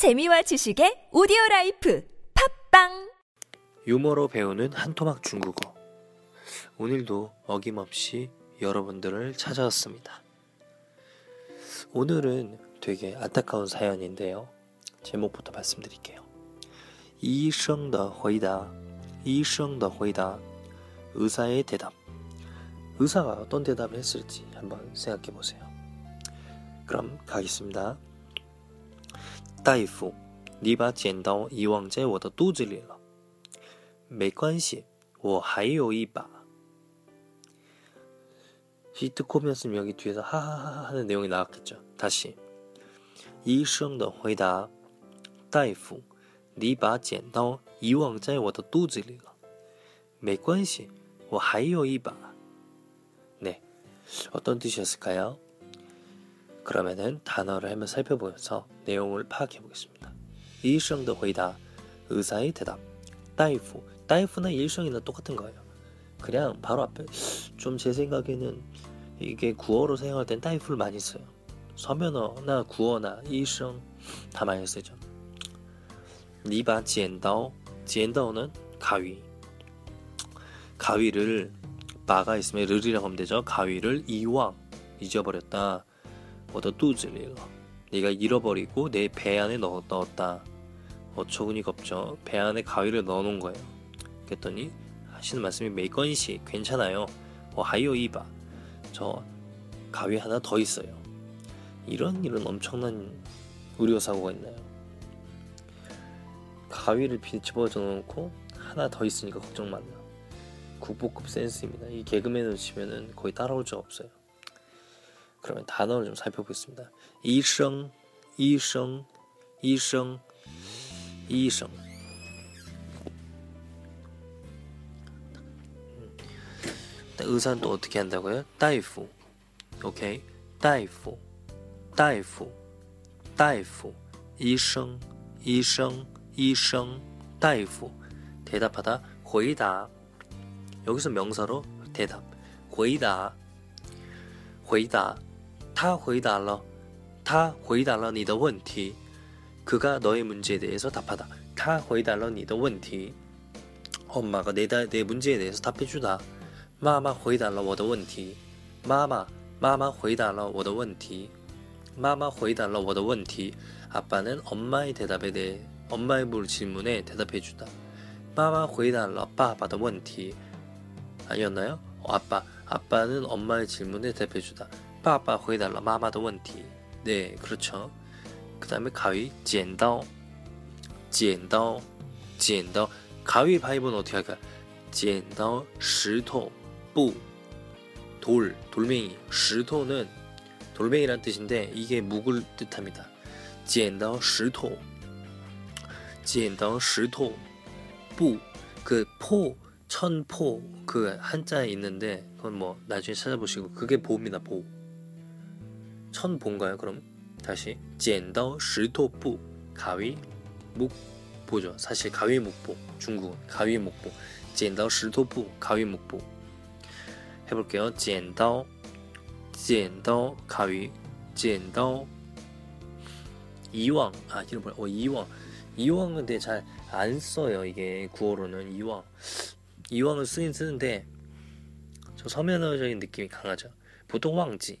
재미와 지식의 오디오 라이프 팟빵 유머로 배우는 한토막 중국어 오늘도 어김없이 여러분들을 찾아왔습니다. 오늘은 되게 안타까운 사연인데요. 제목부터 말씀드릴게요. 医生的回答 医生的回答 의사의 대답 의사가 어떤 대답을 했을지 한번 생각해 보세요. 그럼 가겠습니다. 大夫，你把剪刀遗忘在我的肚子里了。没关系，我还有一把。히트코면서여기뒤에서하하하하는내용이나왔겠죠다시医生的回答：大夫，你把剪刀遗忘在我的肚子里了。没关系，我还有一把。네어떤뜻이었을까요 그러면은 단어를 한번 살펴보면서 내용을 파악해 보겠습니다. 일성의 회답, 의사의 대답. 다이프, 다이프나 일성이나 똑같은 거예요. 그냥 바로 앞에 좀 제 생각에는 이게 구어로 사용할 땐 다이프를 많이 써요. 서면어나 구어나 일성 다 많이 쓰죠. 니바 젠다오, 젠다오는 가위. 가위를 바가 있으면 르리라고 하면 되죠. 가위를 이왕 잊어버렸다. 我的肚子里了. 네가 잃어버리고 내 배 안에 넣, 넣었다. 어처구니가 없죠. 배 안에 가위를 넣어놓은 거예요. 그랬더니 하시는 말씀이 메이건시 괜찮아요. 어, 하이오 이바. 저 가위 하나 더 있어요. 이런 이런 엄청난 의료사고가 있나요? 가위를 집어져 놓고 하나 더 있으니까 걱정 말라. 국보급 센스입니다. 이 개그맨을 치면은 거의 따라올 적 없어요. 그러면 단어를 좀 살펴보겠습니다. 이성, 이성, 이성, 이성. 의사는 또 어떻게 한다고요? 다이프. 오케이. 다이프. 다이프. 다이프. 이성, 이성, 이성, 다이프. 대답하다. 回答. 여기서 명사로 대답. 回答.回答. 他回答了他回答了你的问题 그가 너의 문제에 대해서 답하다 他回答了你的问题 엄마가 내, 내 문제에 대해서 답해주다 마마 回答了我的问题 마마 마마 回答了我的问题 마마 回答了我的问题 아빠는 엄마의 대답에 대해 엄마의 물 질문에 대답해주다 마마 回答了爸爸的问题 아니었나요? 어, 아빠 아빠는 엄마의 질문에 대답해주다 爸爸回答了 마마의 问题. 네, 그렇죠. 그 다음에 가위, 剪刀, 剪刀, 剪刀. 가위바위보는 어떻게 할까요? 剪刀, 石头, 布, 돌, 돌멩이. 石头는 돌멩이란 뜻인데 이게 묵을 뜻합니다. 剪刀, 石头, 剪刀, 石头, 布, 그 포, 천포 그 한자에 있는데 그건 뭐 나중에 찾아보시고 그게 보입니다 보. 천본가요 그럼? 다시. 젠더 시토부 가위 목보죠. 사실 가위 목보. 중국어 가위 목보. 젠더 시토부 가위 목보. 해볼게요. 젠더 젠더 가위 젠더 이왕. 아 이름 뭐야 어 이왕. 이왕 근데 잘 안 써요 이게 구어로는. 이왕. 이왕은 쓰긴 쓰는데 저 서면어적인 느낌이 강하죠. 보통 왕지.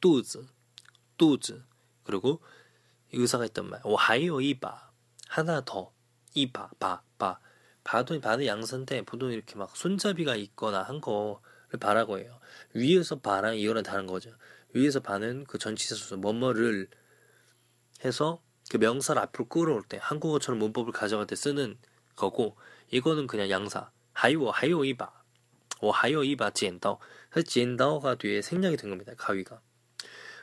肚子,肚子. 그리고 의사가 했던 말, 오, 하이오 이바. 하나 더. 이바, 바, 바. 바도, 바는 양서인데 보통 이렇게 막 손잡이가 있거나 한 거를 바라고 해요. 위에서 바랑 이거는 다른 거죠. 위에서 바는 그 전치사 뭐뭐를 해서 그 명사를 앞으로 끌어올 때 한국어처럼 문법을 가져갈 때 쓰는 거고 이거는 그냥 양사. 하이오, 하이오 이바. 오, 하이오 이바, 젠다오. 그래서 젠다오가 뒤에 생략이 된 겁니다. 가위가.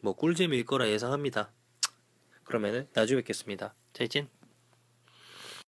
뭐 꿀잼일 거라 예상합니다. 그러면은 나중에 뵙겠습니다. 再见.